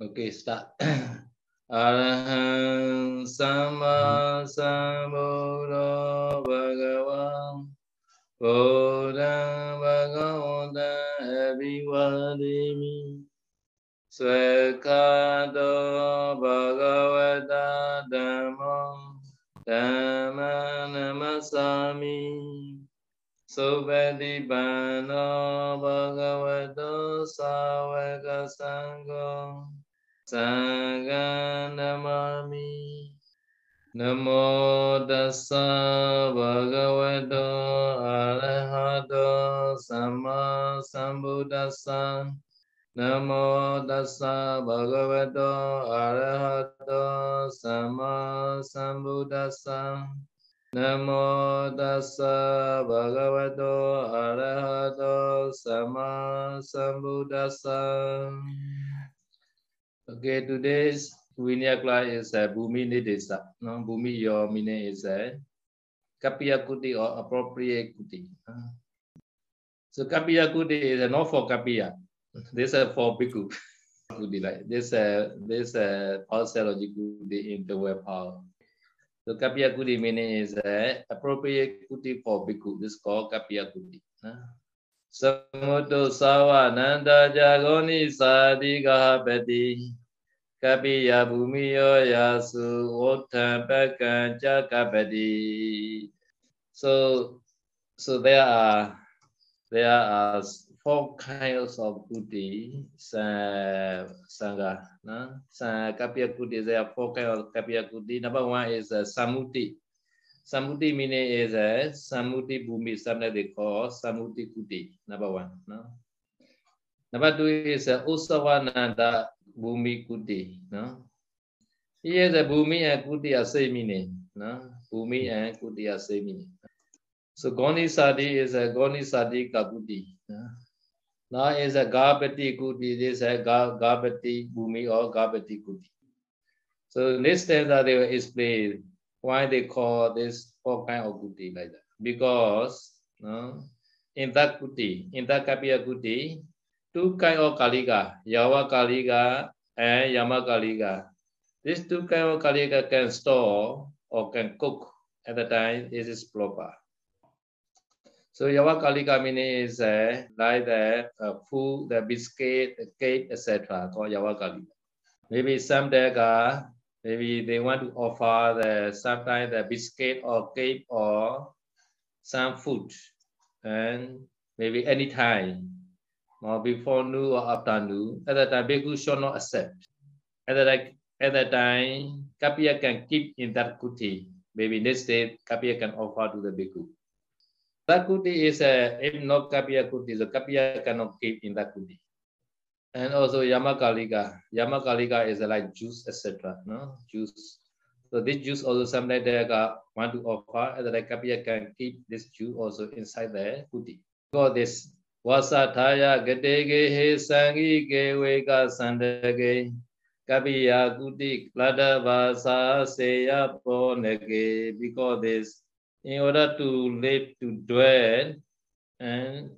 Okay, start. Arahant Sama Sambuddho Bhagavan Buddha Bhagavata Abhivadimi Svekado Bhagavata Dhammo Dhamma Namasami Subhadipano Bhagavato Savaka Sangha. Saganamami Namo Dasa Bhagavato Arahato Sama Sambuddhasa Namo Dasa Bhagavato Arahato Sama Sambuddhasa Namo Dasa Bhagavato Arahato Sama Sambuddhasa Okay, today's Vinaya class is uh, Bhumi Nidesa. No? Bhumi, your meaning is uh, Kapiya Kuti or appropriate Kuti. Uh. So Kapiya Kuti is uh, not for Kapiya. This is uh, for Bhikkhu. Kuti, like this, uh, this uh, Pausalogy Kuti in the web power. So Kapiya Kuti meaning is uh, appropriate Kuti for Bhikkhu. This is called Kapiya Kuti. Uh. Samuddho Sava Nanda Jagoni Pati Kapiya Bhumiyo Yasu Ottam Pakan Chakapati. So, so there are there are four kinds of kuti sangha. No? Kapiya kuti, there are four kinds of kapiya kuti. Number one is uh, samuti. Samuti meaning is uh, a samuti bhumi, something they call samuti kuti. Number one. No? Number two is uh, usavananda ဘူမိကုတိနော်ဤရဲ့ဘူမိအကုတိယစေမိနေနော်ဘူမိအကုတိယစေမိနေ so goni sati is a goni sati kakuti now is a gapati kuti this a gapati bhumi or gapati kuti so this stanza they will explain why they call this four kind of kuti like that because no in that kuti in that kapiya kuti two kind of Kaliga, Yawa Kaliga and Yama Kaliga. These two kind of Kaliga can store or can cook at the time this is proper. So Yawa Kalika meaning is uh, like the uh, food, the biscuit, the cake, etc. called Yawa Kaliga. Maybe some uh, maybe they want to offer the sometimes the biscuit or cake or some food, and maybe anytime, or before noon or after noon. At that time, Bhikkhu should not accept. At that, at that time, Kapiya can keep in that kuti. Maybe next day, Kapiya can offer to the Bhikkhu. That kuti is a, if not Kapiya kuti, so Kapiya cannot keep in that kuti. And also Yamakalika. Yamakalika is uh, like juice, etc. No juice. So this juice also sometimes they want to offer, and the Kapiya can keep this juice also inside the kuti. For this Wasataya Gadege He Sangi Ge Vega Sandage Kapiya Kuti Klada Vasa Seya Ponege. Because this in order to live to dwell and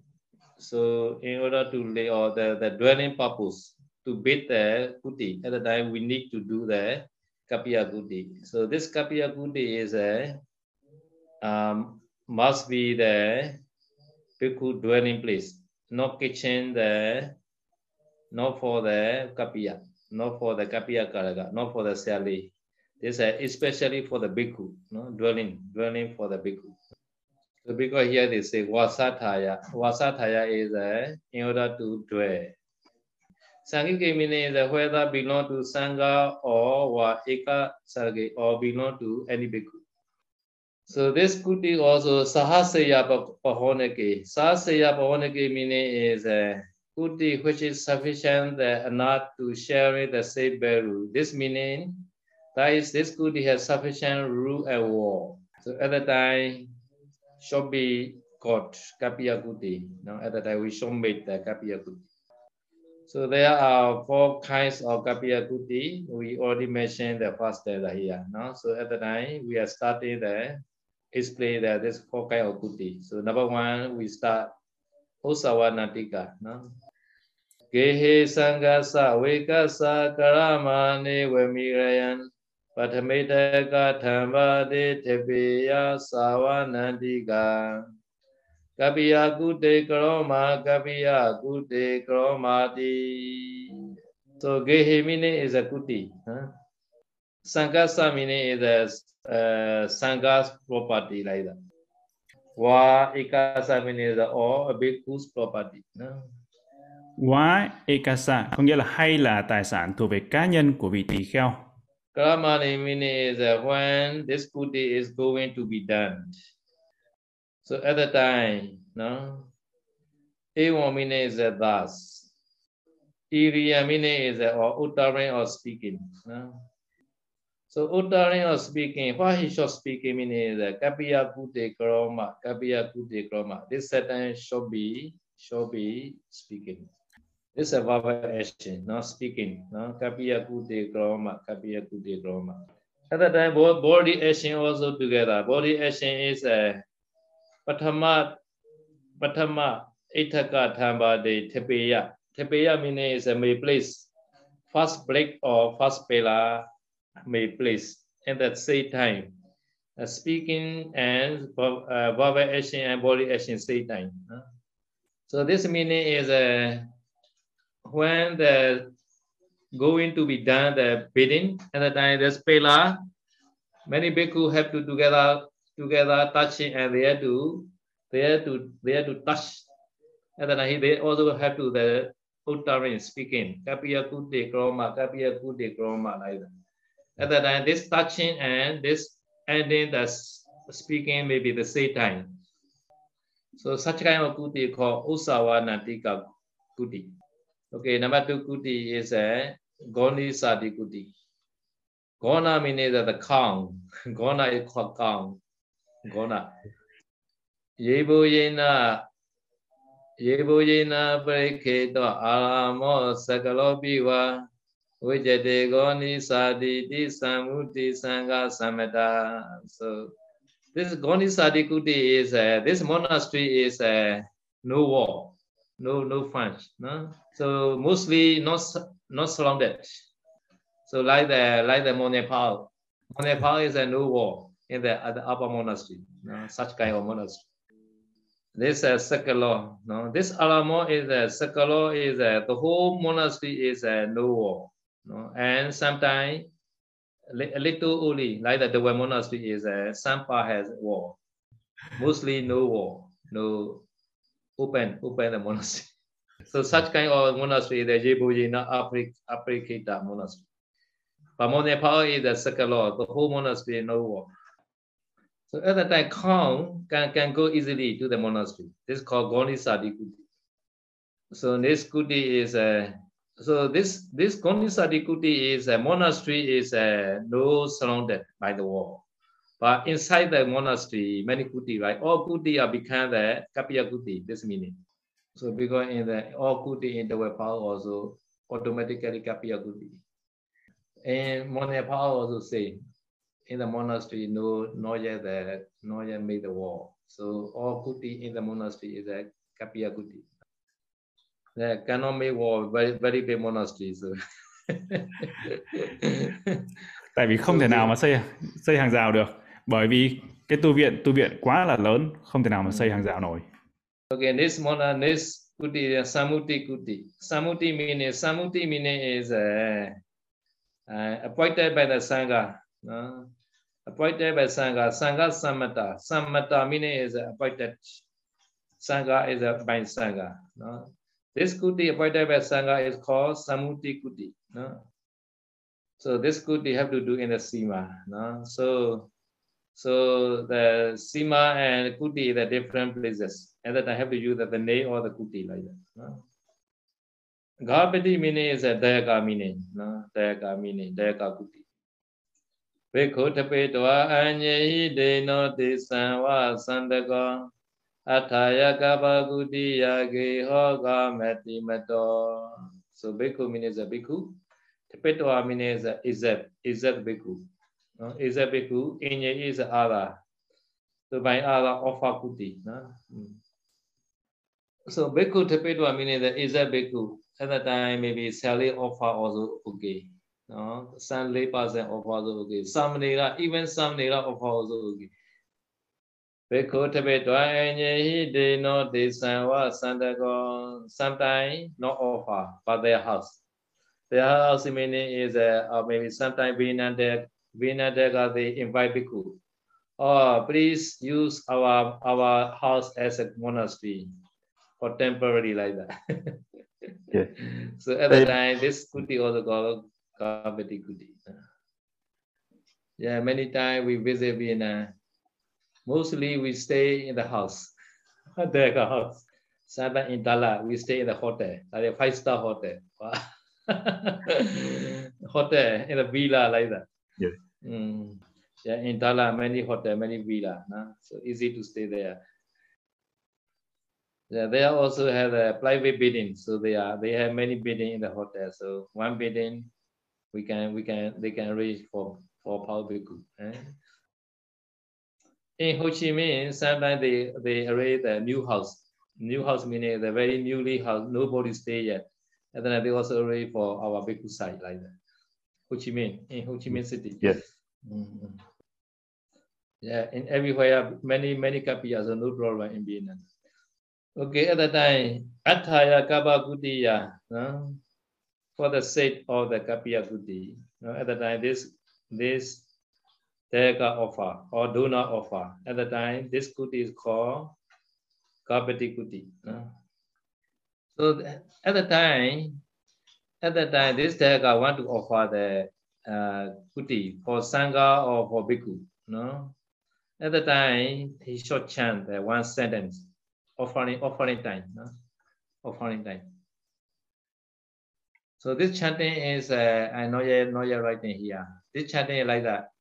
so in order to lay or the, the dwelling purpose to build the kuti at the time we need to do the kapiya kuti so this kapiya kuti is a um, must be the bhikkhu dwelling place No kitchen the not for the kapiya not for the kapiya karaga not for the sali this is especially for the bhikkhu, no? dwelling, dwelling for the bhikkhu. So because here they say wasataya. Wasataya is uh, in order to dwell. Sangika meaning is whether belong to Sangha or Eka Sarge or belong to any bhikkhu. So this kuti also sahasaya pahonake. Sahasaya pahonake meaning is a kuti which is sufficient not to share the same value. This meaning that is, this kuti has sufficient rule and wall. So at the time, should be called Kapiya Kuti. Now at the time, we should make the Kapiya Kuti. So there are four kinds of Kapiya Kuti. We already mentioned the first data here. No? So at the time, we are starting the explain that there's four kind of kuti. So number one, we start Osawanatika. No? Gehe Sangasa Wekasa Karamani Wemirayan Patamita Katamba De Tepeya Sawanandika. Kapiya Kute Karoma Kapiya Kute Karomati. So Gehe meaning is a kuti. Huh? Sangasa meaning is uh, sanghas property like that wa ikasa meaning is a or a bhikkhu's property no? Quá ekasa có nghĩa là hay là tài sản thuộc về cá nhân của vị tỳ kheo. Karamani meaning is uh, when this kuti is going to be done. So at the time, no? Ewa meaning is uh, thus. Iriya meaning is uh, or uttering or speaking. No? So uttering or speaking, what he should speaking meaning uh, kapiya kute kroma, kapiya kute kroma. This sentence should be should be speaking. This is a verbal action, not speaking. No, kapiya kute kroma, kapiya kute kroma. At the time, body action also together. Body action is a patama, patama, itaka thambade tepeya. Tepeya meaning is a may place. First break or first pillar may place at the same time. Uh, speaking and uh, verbal action and body action same time. So this meaning is uh, when the going to be done the bidding at the time the pillar, many bhikkhu have to together together touching and they have to they have to they have to touch. At the time they also have to the uttering speaking. Kapiya kutte kroma, kapiya kutte kroma like that. At the time this touching and this ending the speaking may be the same time. So such kind of kuti called Usawa Nantika kuti. Okay, number two kuti is a Goni Sadi kuti. Gona means the count. Gona is called count. Gona. Yebo yena Yebo di. So this Goni Sadi kuti is a, this monastery is a no war no no fence, no so mostly not not surrounded so like the like the monepal monepal is a no wall in the, the upper monastery no? such kind of monastery this is uh, Sakalo. No, this Alamo is a uh, Sakalo is a, the whole monastery is a no wall. No, and sometimes a little only like that the Dewa monastery is a Sampa has wall. Mostly no wall, no open open the monastery. So such kind of monastery, the Jebojina Aprikita monastery. But Monepal is the second law, the whole monastery no war. So at that time, Kong can, can go easily to the monastery. This is called Gonisadi Kuti. So this Kuti is a so this this Gonisadi Kuti is a monastery is a no surrounded by the wall. But inside the monastery, many kuti, right? All kuti are become the Kapiya kuti, this meaning. So because in the all kuti in the Nepal also automatically Kapiya kuti. And Nepal also say in the monastery, no, not yet the, yet made the wall. So all kuti in the monastery is a Kapiya kuti. They cannot make wall, very very big monastery. So. Tại vì không thể nào mà xây xây hàng rào được. bởi vì cái tu viện tu viện quá là lớn không thể nào mà xây hàng rào nổi. Okay, this mona this kuti samuti kuti. Samuti meaning samuti meaning is uh, uh, appointed by the sangha. No? Appointed by sangha. Sangha samata. Samata meaning is appointed. Sangha is a by sangha. No? This kuti appointed by sangha is called samuti kuti. No? So this kuti have to do in the sima. No? So So the Sima and Kuti, are different places. And that I have to use the the ne or the Kuti like that. No? Garbati meaning is a Dayaka meaning. No? Dayaka meaning, Dayaka Kuti. အထာယကပကုတိယကေဟောကမတိမတော so bhikkhu means a bhikkhu tipitwa means a izep izep bhikkhu no izep bhikkhu inye is other so by other offer kuti no so bhikkhu tipitwa means a izep bhikkhu at that time maybe sally offer also okay no some lay person offer also okay some nira even some nira offer also okay Bhikkhu tabe dwaye de no de sanwa sandago sometimes not offer but their house. Their house meaning is uh, or maybe sometimes Vinanda Vinanda they invite bhikkhu. Oh, please use our our house as a monastery for temporary like that. yeah. So at the time, this could be also called Kavati kuti. Yeah, many times we visit Vienna. Mostly we stay in the house, the house. Sometimes in Dala, we stay in the hotel, like a five-star hotel. hotel in a villa like that. Yeah. Mm. Yeah, in Dala, many hotel, many villa. Nah? So easy to stay there. Yeah, they also have a private building, so they are they have many building in the hotel. So one building, we can we can they can arrange for for power bhikkhu. Eh? In Ho Chi Minh, sometimes they they arrange a new house. New house meaning the very newly house, nobody stay yet, and then they also arrange for our bhikkhu site like that. Ho Chi Minh in Ho Chi Minh City. Yes. Mm-hmm. Yeah, in everywhere, many many kapiyas, so no problem in Vietnam. Okay, at the time, Attaya Kappa Kutiya, no? for the sake of the Kapiya Kuti. No? At the time, this this Deka offer or donor offer. At the time, this Kuti is called Kapati Kuti. So at the time, at the time, this Deka want to offer the uh, Kuti for Sangha or for Bhikkhu. No? At the time, he short chant uh, one sentence offering offering time, no? offering time. So this chanting is uh, I know you know you're writing here. This chanting is like that.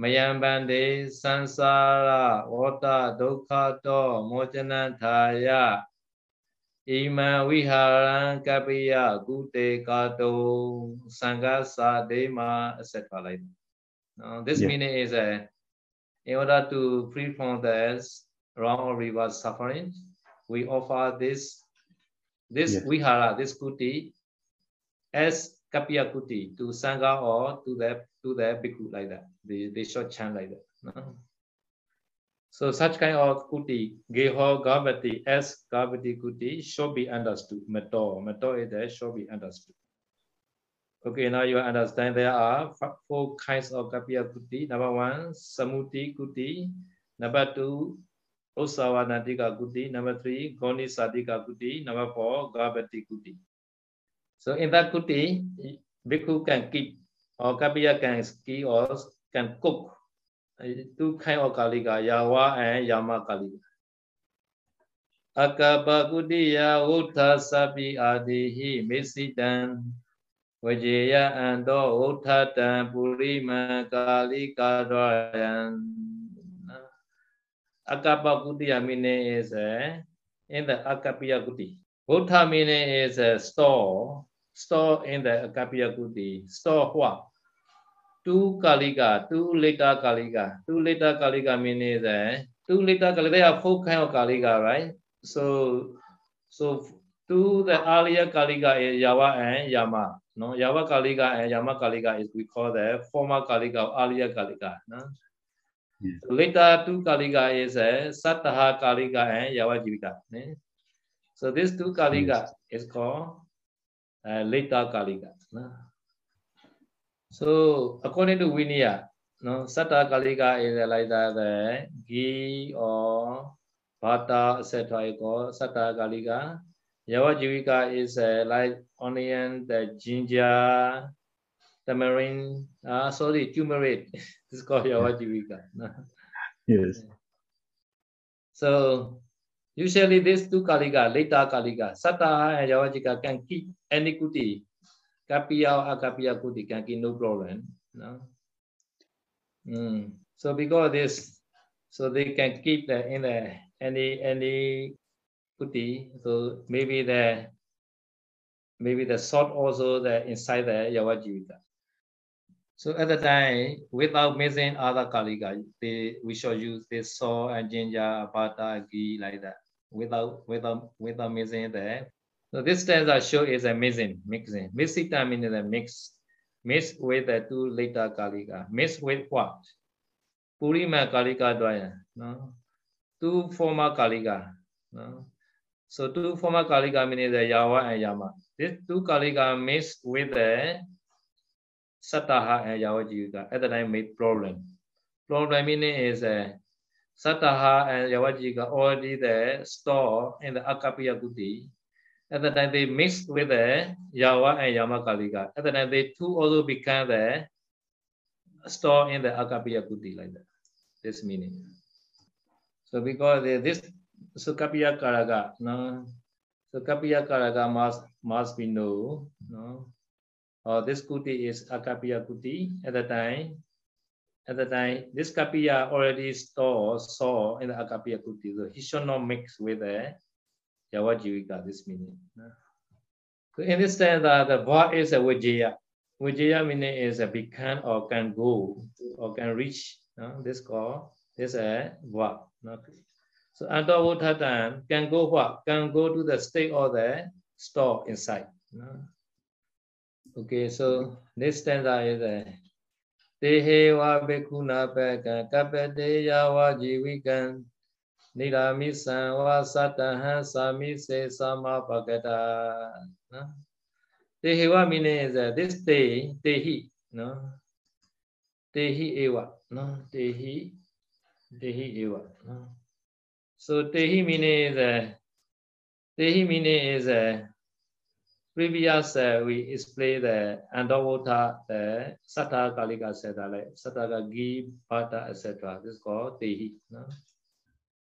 Mayambande sansara vata dukkha to mojanantaya Ima viharan kapiya gute kato sangasa dema etc. like that. Now, this yeah. meaning is uh, in order to free from this wrong or reverse suffering, we offer this this yes. vihara, this kuti, as kapiya kuti to sangha or to the to the bhikkhu like that. They they short chant like that. No? So such kind of kuti, geho gavati, as gavati kuti should be understood. Meto, meto is there should be understood. Okay, now you understand there are four kinds of kapiya kuti. Number one, samuti kuti. Number two, Usavanadika Kuti. Number three, Goni Sadika Kuti. Number four, Gavati Kuti. So in that Kuti, Bhikkhu can keep or Kapiya can ski or can cook. Two kind of Kaliga, Yawa and Yama Kaliga. Akaba Kutiya Uttha Sabi Adihi Mesitan Vajaya Ando Uttatan Purima Kalika Dwayan Akapa Kutiya meaning is a, in the Akapiya Kuti. Buddha meaning is a store, store in the Akapiya Kuti. Store what? Two Kalika, two later Kalika. Two later Kalika meaning uh, two later Kalika. There are four kind of Kalika, right? So, so two the earlier Kalika is Yava and Yama. No, Yava Kalika and Yama Kalika is we call the former Kalika, earlier Kalika. No? Yes. So later two Kalika is uh, Sataha Kalika and Yavajivika. Eh? So these two Kalika yes. is called အဲလိတ္တကာလိကနော် so according to viniya နော်စတ္တကာလိက is like that the gi or vata etc equal စတ္တကာလိက yavajivika is like onion the ginger tamarind uh, sorry turmeric this is called yavajivika yes so usually these two Kalika, later Kalika, Sata and Yavajika can keep any kuti. Kapiya or Akapiya kuti can keep no problem. No? Mm. So because this, so they can keep the, in the, any any kuti. So maybe the maybe the salt also the inside the Yavajivika. So at the time, without mixing other kalika, they, we should use this salt and ginger, butter, ghee like that. Without without without mixing the So this stanza show is a mixing, mixing. Mixita means a mix, mix with the two later kalika. Mix with what? Purima kalika dwaya. No? Two former kalika. No? So two former kalika means the yawa and yama. These two kalika mix with the sataha and yawa jivika. At the time made problem. Problem meaning is a uh, Sataha and Yawajika already there store in the Akapiya Kuti. At the time they mixed with the Yawa and Yamakalika. At the time they two also became the store in the Akapiya Kuti like that. This meaning. So because this so Kapiya Karaga, no. So Kapiya Karaga must must be no, no. Or this kuti is Akapiya kuti at the time at the time, this kapiya already stored saw in the akapiya kuti, so he should not mix with the yavajivika, this meaning. So in this sense, the, the what is a vijaya. Vijaya meaning is a become or can go or can reach. No? This call this a va. No? So under antavotatan can go what? Can go to the state or the store inside. No? Okay, so this stanza is a တေဟေဝဘေကုဏပကံကပတေယဝဇီဝိကံနိရာမိသံဝါသတဟံသာမိစေသမပကတာနော်တေဟေဝ meaning is that this day တေဟိနော်တေဟိဧဝနော်တေဟိတေဟိဧဝနော် so တေဟိ meaning is that တေဟိ meaning is that previous uh, we explained the uh, Andavota, the uh, Satta Kalika Seta, uh, like Sattaka Gi, Bhata, etc. This is called Tehi. No?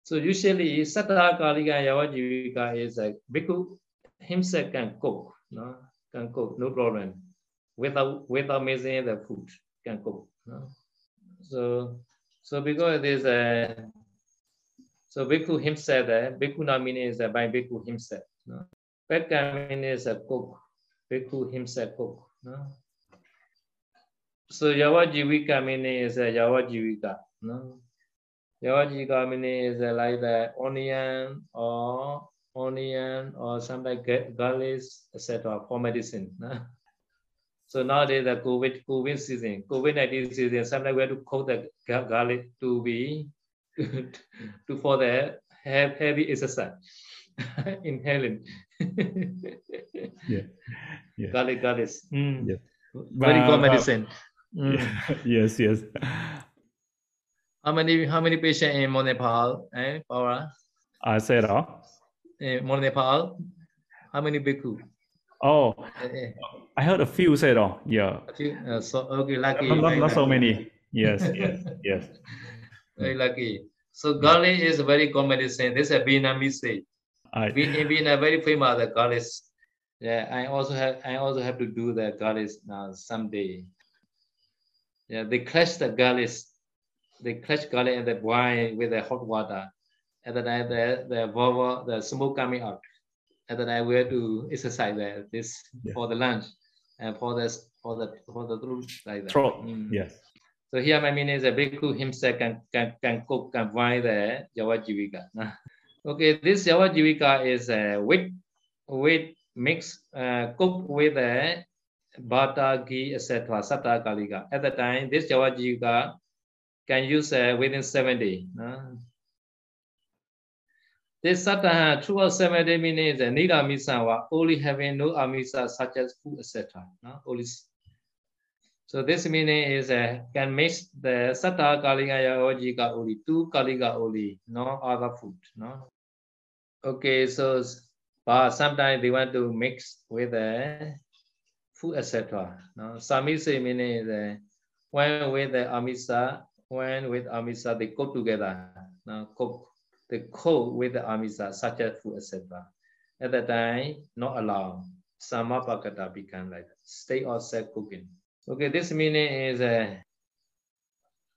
So usually Satta Kalika Yavajivika is a bhikkhu himself can cook, no? can cook, no problem. Without without missing the food, can cook. No? So so because there's a so bhikkhu himself, the bhikkhuna meaning is by bhikkhu himself. No? Pekamin is a cook. Bhikkhu himself cook. No? So Yavajivika meaning is a Yavajivika. No? Yavajivika meaning is like the onion or onion or like garlic, etc. for medicine. No? So nowadays the COVID COVID season, COVID nineteen season, sometimes we have to cook the garlic to be to for the heavy exercise. inhaling. Yeah. yeah. Garlic, garlic. Mm. Yeah. Very good medicine. Mm. yes, yes. How many how many patients in Monepal? Eh, Paula? I said all. In Monepal, how many bhikkhu? Oh, eh, eh. I heard a few said all. Yeah. A few. Uh, so okay, lucky. Not, not, not so many. Yes, yes, yes. Very lucky. So garlic is very common medicine. This is a Vietnamese. I, we in Vietnam very famous the garlic. Yeah, I also have I also have to do the garlic now someday. Yeah, they crush the garlic. They crush garlic and they boil with the hot water. And then the the vowel, the smoke coming out. And then I will to exercise there this yeah. for the lunch and for the for the for the throat like that. Throat. Mm. Yes. So here my meaning is a bhikkhu himself can can can cook can boil the Javajivika. Okay, this Java Jivika is a wheat, wheat mix uh, cooked with a butter, ghee, etc. Sata Kalika. At the time, this Java Jivika can use uh, within seven days. Uh. This Sata throughout seven minutes uh, means Nida Misawa, only having no amisa such as food, etc. Uh, only so this meaning is uh, can mix the sata kalika yajika only, two kalika only, no other food. No. Okay, so but sometimes they want to mix with the food, etc. No, samise meaning the when with the amisa, when with amisa they cook together. No, cook they cook with the amisa, such as food, etc. At that time, not allowed. Samapakata become like. Stay outside cooking. Okay, this meaning is uh,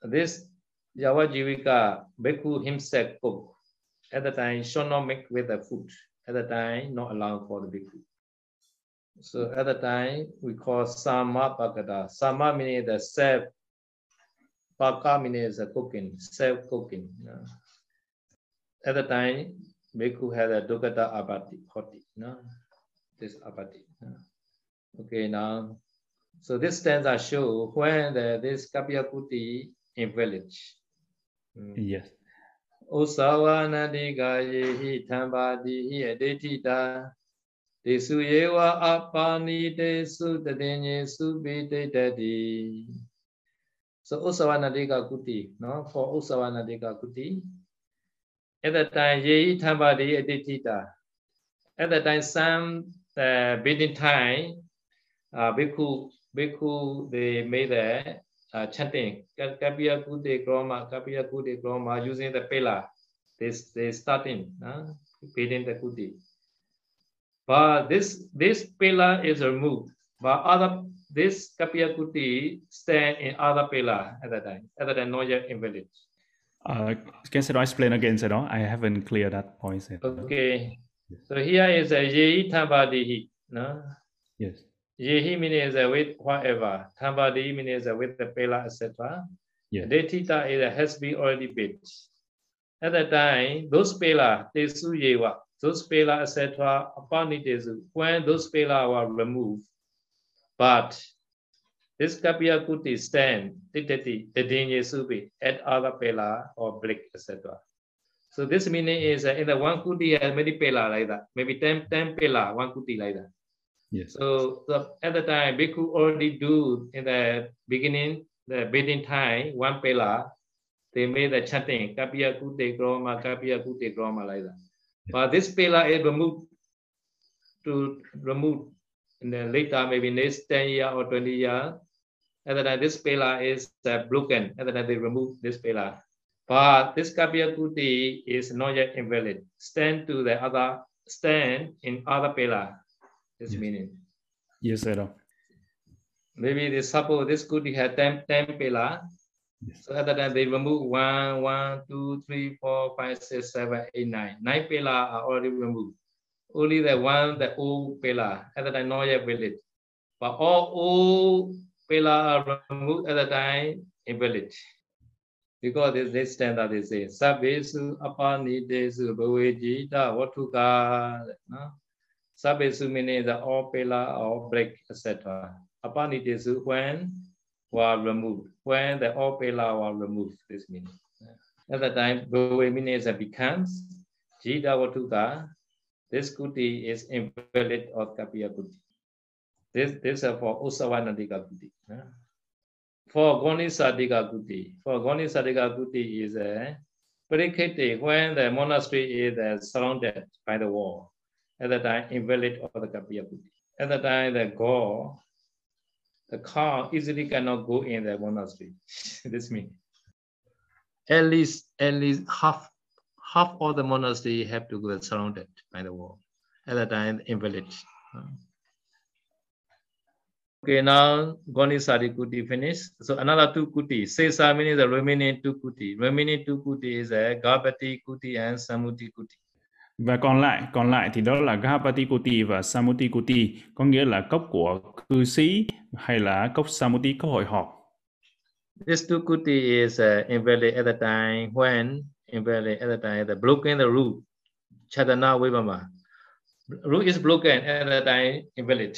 this Javajivika Bhikkhu himself cook. At the time, should not make with the food. At the time, not allowed for the bhikkhu. So at the time, we call Samapakata. Sama meaning the self. Paka meaning is the cooking, self cooking. You At the time, bhikkhu had a dukata abati, hoti. You this apati. Okay, now, so this stanza show when the, this Kapya Kuti invalid. Mm. Yes. Usavanadika yehi thambadi hi aditita Desu yewa apani desu tadinye subite tadi. So Usavanadika Kuti, no, for Usavanadika Kuti. At the time, yehi thambadi aditita. At the time, some uh, building time, uh, Bhikkhu, Bhikkhu, they made a uh, chanting Kapya Kute Kroma, Kapya Kute Kroma using the pillar. They, they starting, uh, building the Kuti. But this this pillar is removed. But other this Kapya Kuti stand in other pillar at that time, that time not yet invalid. Uh, can Sero explain again, Sero? I haven't cleared that point. Yet. Okay. So here is a Yehi Tambadihi. No? Yes. Yehi means with whatever. Tambadi means with the pillar, etc. Yeah. Detita is has been already built. At that time, those pillar, Tesu Yewa, those pillar, etc. Apanidesu, when those pillar were removed, but this Kapya Kuti stand, Titati, Tadinye Subi, at other pillar or brick, etc. So this meaning is uh, in the one kuti has many pillar like that, maybe 10, 10 pillar, one kuti like that. Yes. So, at the time, Bhikkhu already do in the beginning, the building time, one pillar, they made the chanting, Kapya Kute Kroma, Kapya Kute Kroma like that. But this pillar is removed to remove in the later, maybe next 10 year or 20 year. and then this pillar is uh, broken. and then they remove this pillar. But this Kapya Kuti is not yet invalid. Stand to the other, stand in other pillar. This Yes. meaning. Yes, Sero. Maybe they suppose this Kuti had 10, 10 pillar. Yes. So at that time they remove one, one, two, three, four, five, six, seven, eight, nine. Nine pillar are already removed. Only the one, the old pillar, at that time not yet valid. But all old pillar are removed at the time invalid. Because this, this standard is saying, Sabbesu apanidesu bhavejita vatuka. No? Meaning the all pillar, all break, etc. Apanidesu when were removed. When the all pillar were removed, this meaning. At the time, means it becomes jita vatuka. This kuti is invalid of kapya kuti. This, this is for Usavanadika kuti. For Gonisadika kuti, for Gonisadika kuti is a predicate when the monastery is uh, surrounded by the wall. At the time, invalid of the kapya kuti. At the time, the god, the car easily cannot go in the monastery. this means at least at least half half of the monastery have to go surrounded by the wall. At that time, invalid. Okay, now Gonisari Kuti finished. So another two Kuti. Sesa means the remaining two Kuti. Remaining two Kuti is a Garbati Kuti and Samuti Kuti. Và còn lại, còn lại thì đó là Gahapati Kuti và Samuti Kuti, có nghĩa là cốc của cư sĩ hay là cốc Samuti cốc hội họp. This two Kuti is uh, invalid at the time when invalid at the time the broken the root. Chadana Vibhama Root is broken at the time invalid.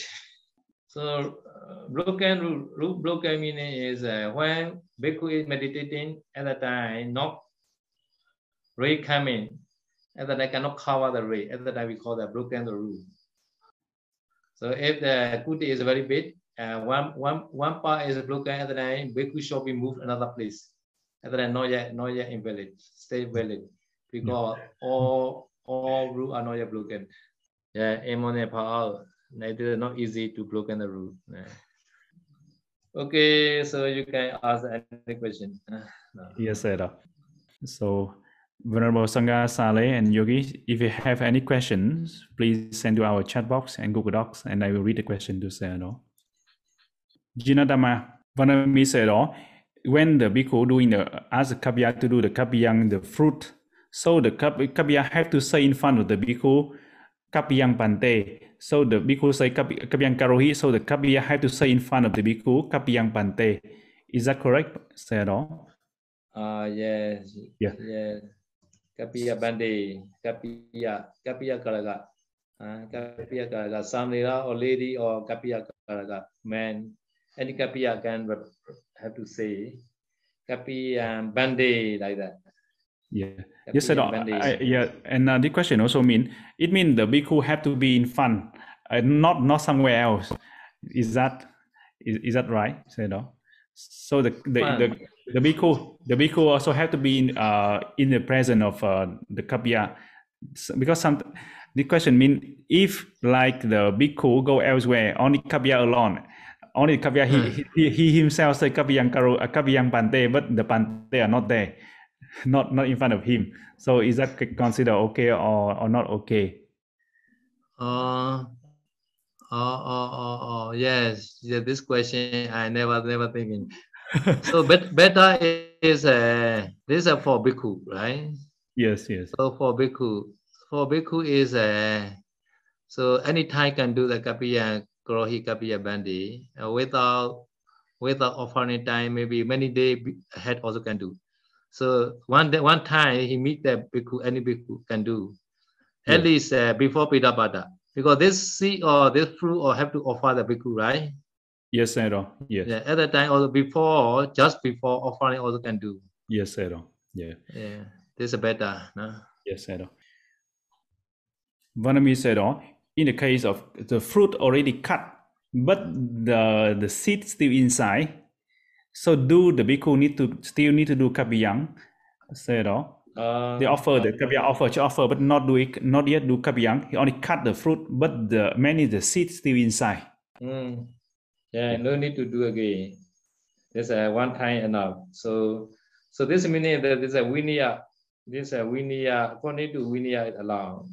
So uh, broken root, root broken meaning is uh, when Bhikkhu is meditating at the time, not recoming coming, at I cannot cover the ray. At the time we call that broken the root. So if the kuti is very big, uh, one, one, one part is broken at the time, Bhikkhu shall be moved another place. At the time not yet, not yet invalid, stay valid. Because all all root are not yet broken. Yeah, ammonia power. It is not easy to broken the root. Yeah. Okay, so you can ask any question. No. Yes, sir. So, Venerable Sangha, Saleh, and Yogi, if you have any questions, please send to our chat box and Google Docs, and I will read the question to say no. Jinadama, Vanami oh, when the bhikkhu doing the ask Kabya to do the Kapyang, the fruit, so the Kap- Kapya have to say in front of the bhikkhu, Kapyang Pante. So the bhikkhu say Kap- Kapyang Karohi, so the Kapya have to say in front of the bhikkhu, Kapyang Pante. Is that correct? Say it. Uh, yes. Yeah. Yes. Kapiya Bande, Kapiya, Kapiya Kalaga. Uh, kapiya karaka, samnera or lady or kapiya karaka, man. Any kapiya can have to say kapiya bande like that. Yeah. Yes, sir. I, yeah, and uh, the question also mean it mean the bhikkhu have to be in fun, uh, not not somewhere else. Is that is, is that right, Sayadaw? So the the, the the bhikkhu the bhikkhu also have to be in uh in the presence of uh, the kapiya because some the question mean if like the bhikkhu go elsewhere only kapiya alone only kapiya he, hmm. he, he himself say kapiyang karo uh, kapiyang pante but the pante are not there not not in front of him so is that considered okay or or not okay uh Oh, oh, oh, oh, yes. Yeah, this question I never, never thinking. so bet, better is uh, this is for bhikkhu, right? Yes, yes. So for bhikkhu, for bhikkhu is a so anytime can do the kapiya krohi kapiya bandi uh, without without offering time, maybe many day ahead also can do. So one day, one time he meet the bhikkhu, any bhikkhu can do. At yes. least uh, before Pidapada because this seed or this fruit or have to offer the bhikkhu, right? Yes, Sayadaw. Yes. Yeah, at the time or before, just before offering also can do. Yes, Sayadaw. Yeah. Yeah, this is better. No? Yes, Sayadaw. Vanami said, oh, in the case of the fruit already cut, but the the seed still inside, so do the bhikkhu need to still need to do kapiyang? Said, oh, uh, they offer the kapiyang offer to offer, but not do it, not yet do kapiyang. He only cut the fruit, but the many the seed still inside. Mm. Yeah, no need to do again. There's a one time enough. So, so this meaning that there's a winia. This is a winia. According to winia, it allowed.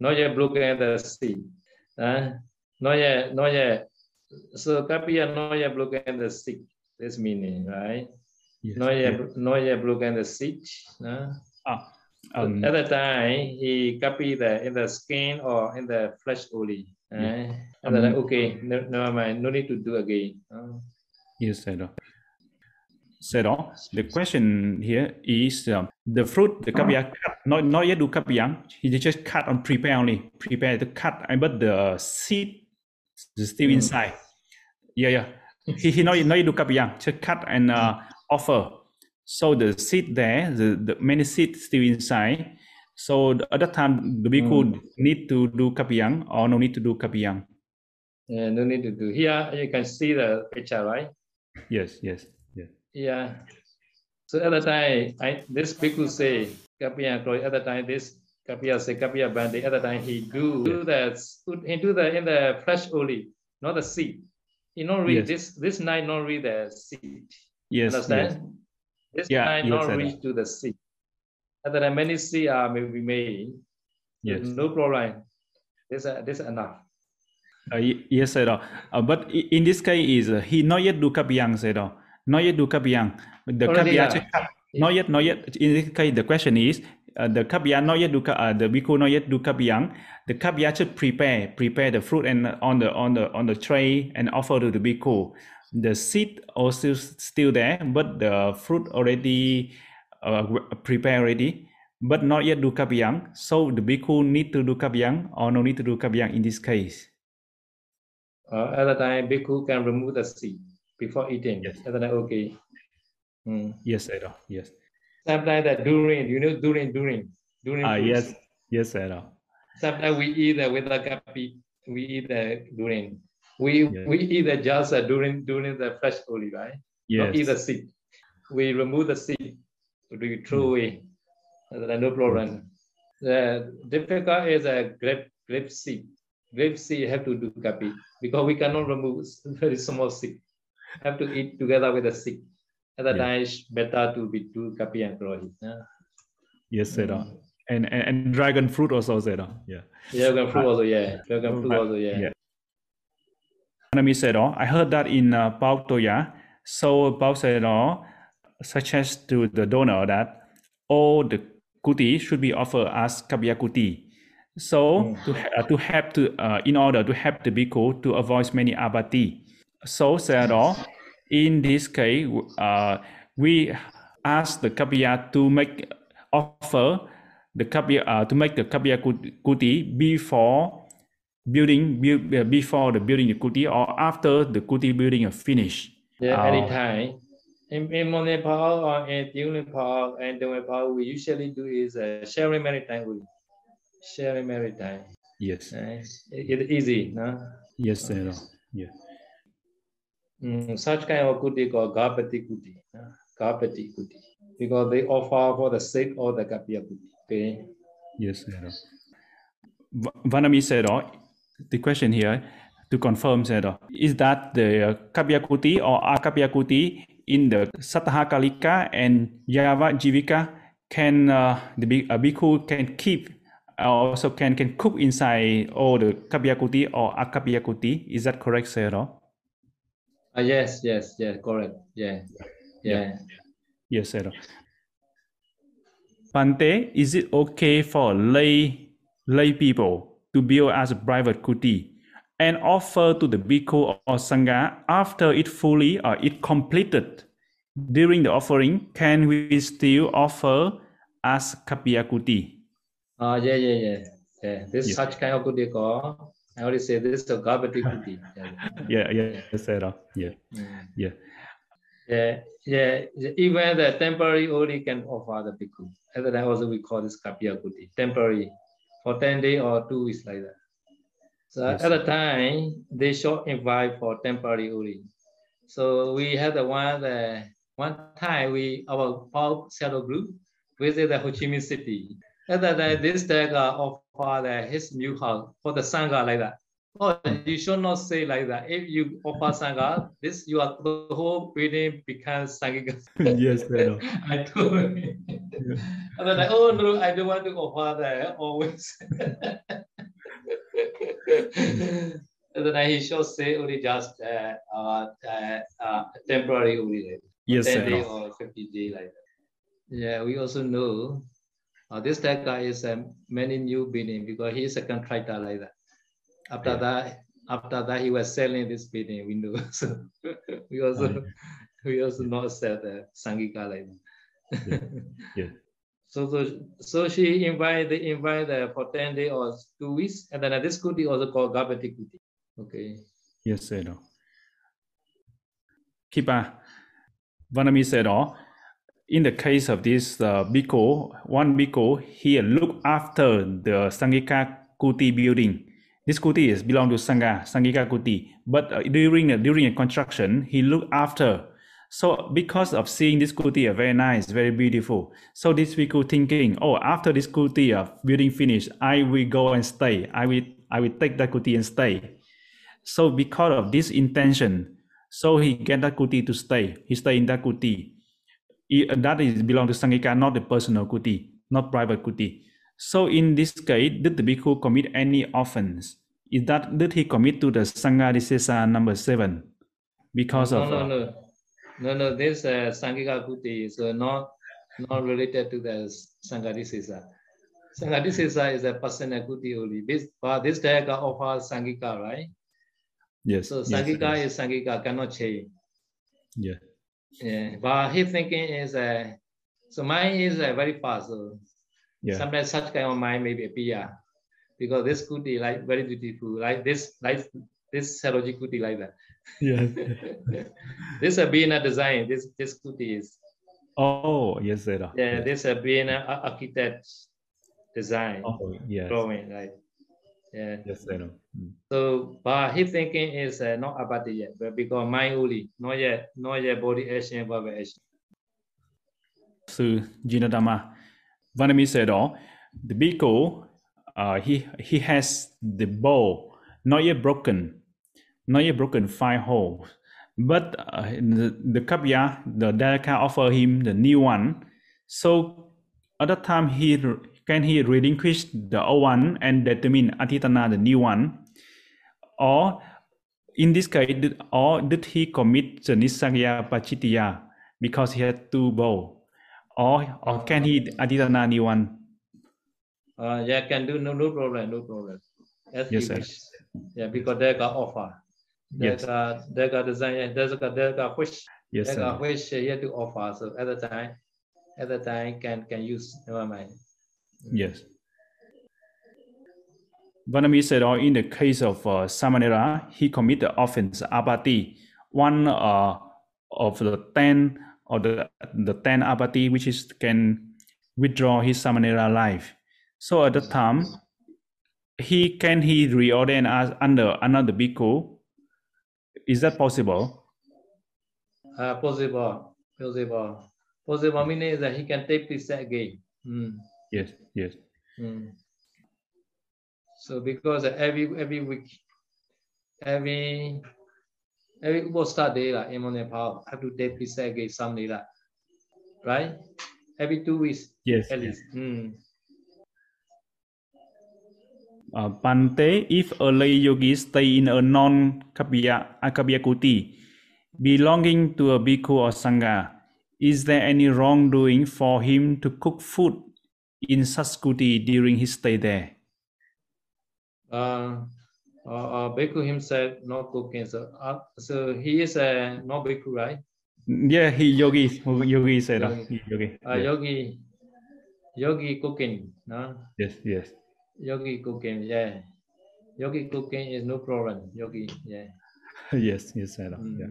Not yet broken the seed. Uh, not yet, not yet. So kapiya not yet broken the seed. This meaning, right? Yes. Not yet, yeah. not yet broken the seed. No? Ah, um, at the time, he copy the in the skin or in the flesh only. Yeah. Uh, and then okay, no, never mind, no need to do again. Uh. Yes, Sayadaw. Sayadaw, the question here is um, the fruit, the kapiya cut, not, not yet do kapiyang, he just cut on prepare only, prepare the cut, but the seed is still mm. inside. Yeah, yeah. he, he not, not yet do kapiyang, just cut and uh, offer. So the seed there, the, the many seeds still inside. So at that time, the bhikkhu mm. need to do kapiyang or no need to do kapiyang? Yeah, no need to do. Here you can see the picture, right? Yes, yes, yeah. Yeah. So at the time, I, this people say kapiyang. At the time, this kapiya say kapiya bandi. At the time, he do, do that, he do the in the flesh only, not the seed. You not read yes. this this night, not read the seed. Yes. Understand? Yes. This yeah, night yes, not reach to the seed. And there are many sea are may be made. Yes. No problem. This uh, this enough. Uh, yes, sir. Uh, but in this case, is uh, he not yet do kapiyang, sir. Not yet do kapiyang. The kapiyang, yeah. not yet, not yet. In this case, the question is, uh, the kapiyang not yet do uh, the bhikkhu not yet do kapiyang. The kapiyang should prepare prepare the fruit and on the on the on the tray and offer to the bhikkhu the seed also still there, but the fruit already uh, prepared already, but not yet do kapiyang. So the bhikkhu need to do kapiyang or no need to do kapiyang in this case. Uh, at the time, bhikkhu can remove the seed before eating. Yes. At the time, okay. Mm. Yes, Edo. Yes. Sometimes that during, you know, during, during, during. Ah, uh, yes, yes, Edo. Sometimes we eat uh, with the kapi, we eat the during. We yes. we eat the just uh, during during the fresh only, right? Yes. Not eat the seed. We remove the seed. We throw away. Uh, no problem. The difficult is a grape grape seed. Grape seed have to do kapi because we cannot remove very small seed. Have to eat together with the seed. The time, better to be do kapi and throw it. Yeah. Yes, sir. Mm. And, and and dragon fruit also, sir. Yeah. Dragon fruit also, yeah. Dragon fruit also, yeah. yeah. Anami said, I heard that in uh, Pao Toya. So Pao said, oh, suggest to the donor that all the kuti should be offered as kapiya kuti. So mm. to, uh, to help to uh, in order to help the bhikkhu to avoid many abati. So said, oh, in this case, uh, we ask the kapiya to make offer the kapiya uh, to make the kapiya kuti before building build, uh, before the building the kuti or after the kuti building is finished? Yeah, Uh, anytime. In, in Monepal or in Nepal and Nepal, we usually do is uh, sharing maritime. We sharing maritime. Yes. Uh, it, it easy, no? Yes, Sayadaw. Yeah. Mm, such kind of kuti called Gapati kuti, uh, Gapati kuti, because they offer for the sake of the Kapiya kuti. Okay. Yes. Va- Vanami Sayadaw, the question here to confirm Sayadaw, is that the uh, Kapyakuti or Akapyakuti in the Satahakalika and Yava Jivika can uh, the big a bhikkhu can keep uh, also can can cook inside all the Kapyakuti or Akapyakuti. Is that correct, Sayadaw? Uh, yes, yes, yes, correct. Yeah. Yeah. Yes, Sayadaw. Bante, is it okay for lay lay people to build as a private kuti and offer to the bhikkhu or sangha after it fully or it completed during the offering? Can we still offer as kapiya kuti? Uh, yeah, yeah, yeah. Yeah. This Yeah. such kind of kuti called, I already say this is a Gapati kuti. Yeah. Yeah, yeah. Yeah, Mm. yeah, Yeah, yeah, yeah. Even the temporary only can offer the bhikkhu. At that also we call this kapiya kuti, temporary, for 10 days or two weeks like that. So Yes. at the time, they should invite for temporary only. So we had the one, the one time we, our Paul shadow group visit the Ho Chi Minh City. At that time, this Daga offer the, his new house for the Sangha like that. Oh, you should not say like that. If you offer Sangha, this you are the whole building becomes Sangha. yes, Sayadaw. I told him. And then like, oh no, I don't want to offer that always. and then he should say only just uh, uh, uh, uh, temporary only, like Yes, 10 day or 50 day like that. Yeah, we also know uh, this that guy is a many new building because he is a contractor like that. After Yeah. that, after that he was selling this building window. So we also Oh, we also not sell the Sangika like that. Yeah. So, so, so she invite they invite uh, for 10 days or two weeks, and then uh, this kuti also called Gabati kuti. Okay. Yes, Sayadaw. Kipa, Vanami Sayadaw, in the case of this uh, bhikkhu, one Bhikkhu he look after the Sangika Kuti building. This kuti is belong to Sangha, Sangika Kuti. But uh, during uh, during a construction, he look after. So because of seeing this kuti uh, very nice, very beautiful. So this bhikkhu thinking, oh, after this kuti uh, building finish, I will go and stay. I will I will take that kuti and stay. So because of this intention, so he get that kuti to stay. He stay in that kuti. He- that is belong to Sangika, not the personal kuti, not private kuti. So in this case, did the bhikkhu commit any offense? Is that did he commit to the Sangha Disesa number seven? Because No, of no, uh, no, no, no. This uh, Sangika kuti is uh, not not related to the Sangadisisa. Sangadisisa is a personal kuti only. This but this Daga offers Sangika, right? yes, So yes, Sangika yes, is Sangika, cannot change. yeah, Yeah, but his thinking is uh, so mine is uh, very fast. So yeah, sometimes such kind of mind may be appear because this kuti like very beautiful, like this, like this Saroji kuti like that. yeah. this a being a design. This this kuti is Oh, yes, sir. yeah. This a being a architect design Oh, yes, drawing right. Yeah. yes, sir. So, but his thinking is uh, not about it yet, but because mind only, not yet, not yet body action, verbal action. Sư Jinadama Vanami said, "Oh, the Bhikkhu, uh, he he has the bow not yet broken, not yet broken five holes, but uh, the, the kapya, the Dalaka offer him the new one. So at that time, he can he relinquish the old one and determine Atitana the new one, or in this case, did, or did he commit the Nisagya Pachitya because he had two bow? Or, or can he Aditana new one? Uh, yeah, can do no, no problem, no problem. As Yes, he sir. wish. Yeah, because they got offer. They Yes. got they got design. They got they got wish. Yes, they got sir. wish here to offer. So at the time, at the time can can use. Never mind. Yes. Vanami said, oh, in the case of uh, Samanera, he committed offense, apati, one uh, of the ten or the the ten apati, which is can withdraw his Samanera life. So at the time, he can he reordain as under another bhikkhu? Is that possible? Uh, possible, possible, possible meaning that he can take this again. Mm. Yes, yes. Mm. So because every every week, every every Uposta day like in Nepal have to take this again Sunday like, right? Every two weeks Yes. at yes. least. Mm. Uh, Bante, if a lay yogi stay in a non-Kabya Akabya kuti belonging to a bhikkhu or sangha, is there any wrongdoing for him to cook food in such kuti during his stay there? Uh, uh, uh, Bhikkhu himself not cooking. So, uh, so he is a not Bhikkhu, right? Yeah, he yogi. Yogi said, uh, Yogi. yogi. Uh, yes. Yogi, yogi cooking, no? yes, yes, Yogi cooking, yeah. Yogi cooking is no problem. Yogi, yeah. yes, he said, uh, Mm. yeah.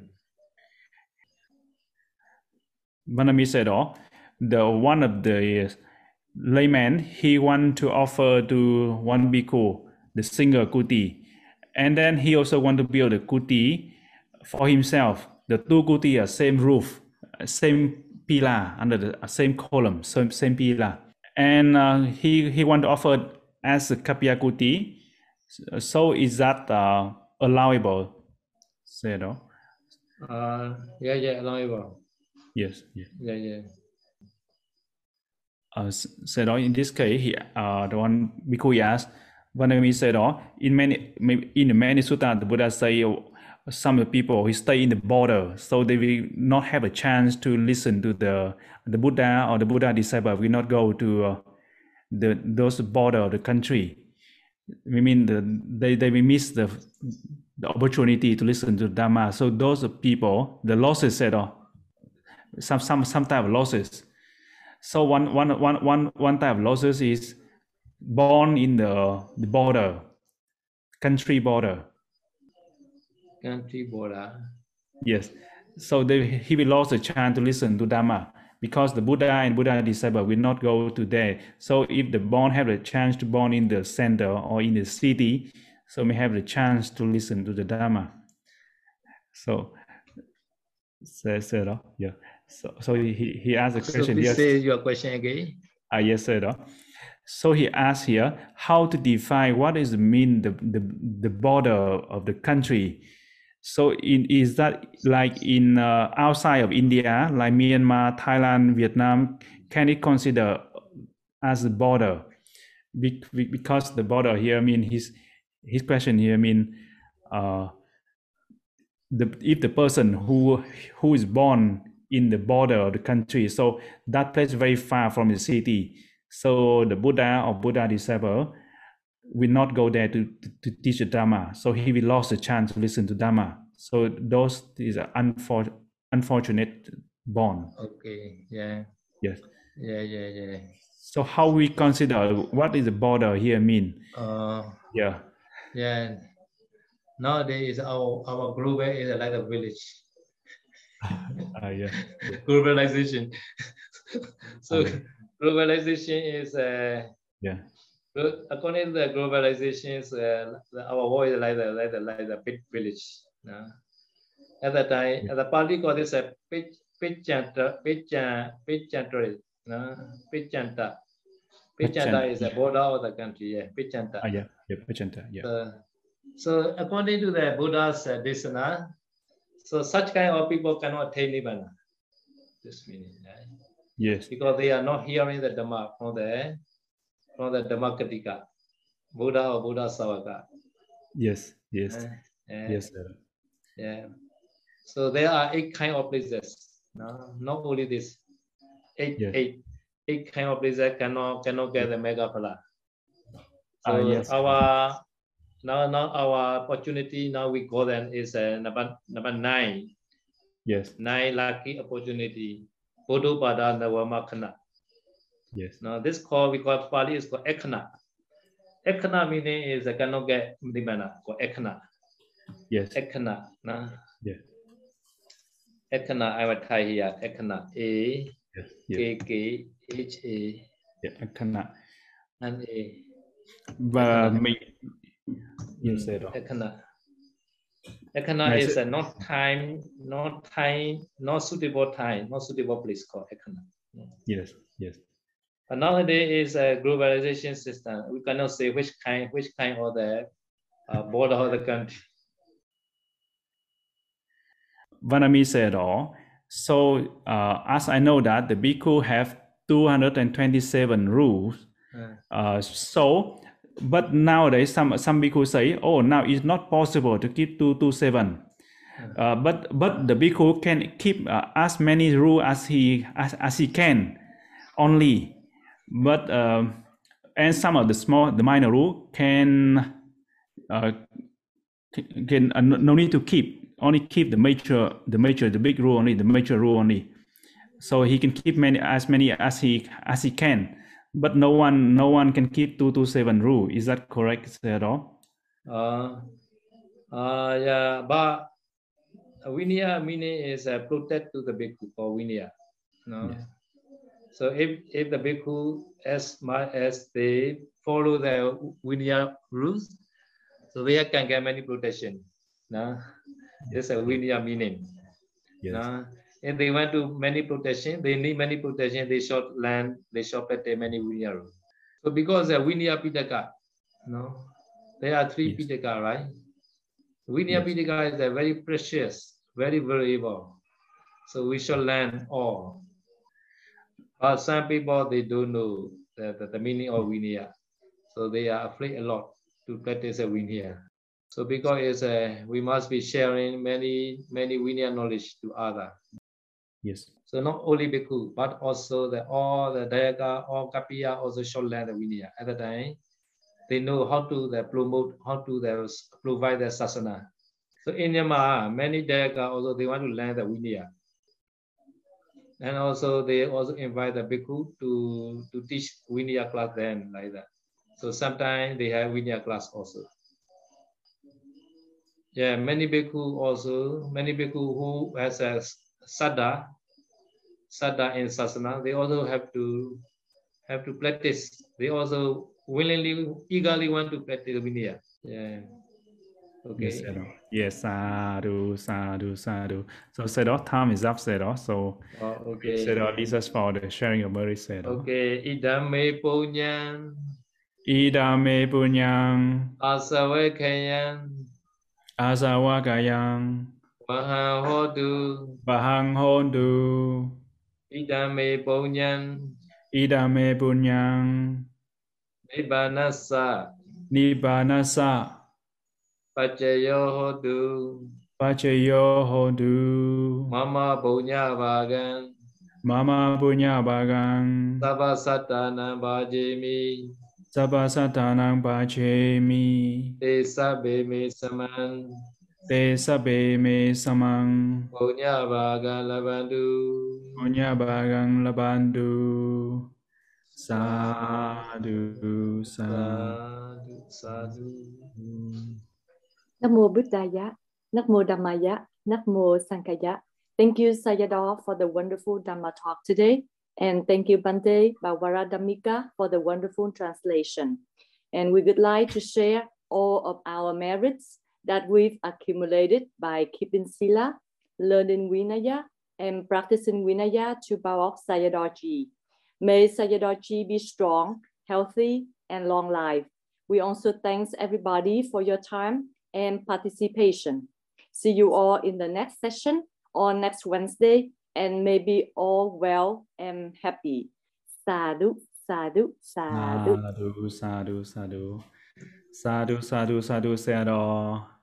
Vanami said, oh, the one of the layman, he want to offer to one bhikkhu the single kuti. And then he also want to build a kuti for himself. The two kuti are same roof, same pillar under the uh, same column, same, same pillar. And uh, he, he want to offer as a kapya kuti. So is that uh, allowable? Said, oh, Uh, yeah, yeah, allowable. yes, yes. Yeah, yeah. uh, s- said oh, in this case, he, uh, the one Bhikkhu asked, Vanami said, oh, in many in many sutta, the Buddha say oh, some people who stay in the border, so they will not have a chance to listen to the the Buddha or the Buddha disciple will not go to uh, the those border of the country. I mean, the, they they will miss the the opportunity to listen to Dharma. So those people, the losses said, oh, some some some type of losses. So one one one one one type of losses is born in the, the border, country border. Country border. Yes. So they, he will lose a chance to listen to Dhamma because the Buddha and Buddha disciple will not go to there. So if the born have a chance to born in the center or in the city, so may have the chance to listen to the Dhamma. So, so, so yeah. So, so he, he asked a So question. please yes. say your question again. Ah, yes, sir. So he asked here how to define what is the mean the, the, the border of the country. So in, is that like in uh, outside of India, like Myanmar, Thailand, Vietnam, can it consider as a border? Be- because the border here, I mean, his his question here, I mean, uh, the if the person who who is born in the border of the country, so that place very far from the city, so the Buddha or Buddha disciple will not go there to, to, to teach the Dhamma. So he will lose the chance to listen to Dhamma. So those is an unfor- unfortunate born. Okay. Yeah. Yes. Yeah, yeah, yeah. So how we consider what is the border here mean? Uh, Yeah. yeah. Nowadays, our our global is like a village. Uh, yeah. globalization. so Okay. Globalization is uh, Yeah. according to the globalization is uh, our world is like the like the like the big village. Uh, at that time, at the Pali call this a pitch pitchanta pitchan pitchantri. No, pitchanta. Pitchanta is the border of the country. Yeah, pitchanta. Ah, yeah. Yeah. Pachanta. Yeah. Uh, so according to the Buddha's uh, desana, so such kind of people cannot attain nibbana. This meaning, right? Yes. Because they are not hearing the Dhamma from the from the Dhammakritika, Buddha or Buddha Savaka. Yes, yes. Uh, yes, sir. Yeah. So there are eight kind of places. No? Not only this. Eight, yes. eight, eight kind of places cannot cannot get the magga phala. Ah, so uh, yes. our now now our opportunity now we go then is uh, number number nine. Yes. Nine lucky opportunity. Bodho Pada Nawamakhana. Yes. Now this call we call Pali is called Ekana. Ekana meaning is a cannot get dimana called ekana. Yes. Ekana. Nah. Yeah. Ekana, I will tie here. Ekana. A Yes. K K H A Yeah. Ekana. and A. Và mình đó. Ekana. Ekana is a not time, not time, not suitable time, not suitable place called Ekana. Yes. Yes. But nowadays is a globalization system. We cannot say which kind, which kind of the uh, border of the country. Vanami said all. So uh, as I know that the Bhikkhu have 227 rules. Uh, so, but nowadays some some bhikkhu say, oh, now it's not possible to keep two two seven. Uh, but but the bhikkhu can keep uh, as many rules as he as, as he can, only. But um, and some of the small the minor rule can uh, can, uh, no no need to keep only keep the major the major the big rule only the major rule only. So he can keep many as many as he as he can but no one no one can keep 227 rule is that correct at all uh, uh, yeah, but Vinaya meaning is uh, protect to the bhikkhu for Vinaya. No? Yes. So if, if the bhikkhu as much as they follow the Vinaya rules, so they can get many protection. No? It's a Vinaya meaning. No? If they went to many protection, they need many protection, they should land, they should protect many Vinaya rules. So because the Vinaya Pitaka, no, there are three Yes. Pitaka, right? Vinaya Yes. Pitaka is a very precious, very valuable. So we shall learn all. But some people they don't know the, the, the meaning of Vinaya. So they are afraid a lot to practice a Vinaya. So because it's a, we must be sharing many, many Vinaya knowledge to others. Yes So not only Bhikkhu, but also the all the Dayaka, all Kapiya also should learn the Vinaya. At the time, they know how to the promote, how to the, provide the sasana. So in Myanmar, many Dayaka also they want to learn the Vinaya. And also they also invite the Bhikkhu to, to teach Vinaya class then like that. So sometimes they have Vinaya class also. Yeah, many bhikkhu also, many bhikkhu who has a sada, sada in sasana, they also have to have to practice. They also willingly, eagerly want to practice Vinaya. Yeah. Okay. yes all. yes sadhu sadhu sadhu so all time is up all so Oh, okay. all this is for the sharing of said all Okay. Idame punyan idame punyang asavekayan asawakayang Baha Hodu. Bahang Hodu. Idame Bunyan. Idame Bunyan. Nibbanasa. Nibbanasa. Pachayo Hodu. Pachayo Hodu. Mama Bunya Bagan. Mama Bunya Bagan. Sabasatana Bajemi. Sabasatana Bajemi. Te Sabe Me Saman. Te Sabe Me Samang punya bagan labandu Punya Bagang Labandu Sadhu Sadhu sadhu sadhu Nam mô Buddhaya, Nam mô Dhammaya, Nam mô Sankhaya. Thank you, Sayadaw, for the wonderful Dhamma talk today. And thank you, Bante Bavaradamika, for the wonderful translation. And we would like to share all of our merits that we've accumulated by keeping Sila, learning Vinaya, and practicing Vinaya to Bawak Sayadawji. May Sayadawji be strong, healthy, and long life. We also thanks everybody for your time and participation. See you all in the next session on next Wednesday and maybe all well and happy. Sadhu, sadhu, sadhu. Sadhu Sadhu Sadhu Sadhu Sadhu Sadhu Sadhu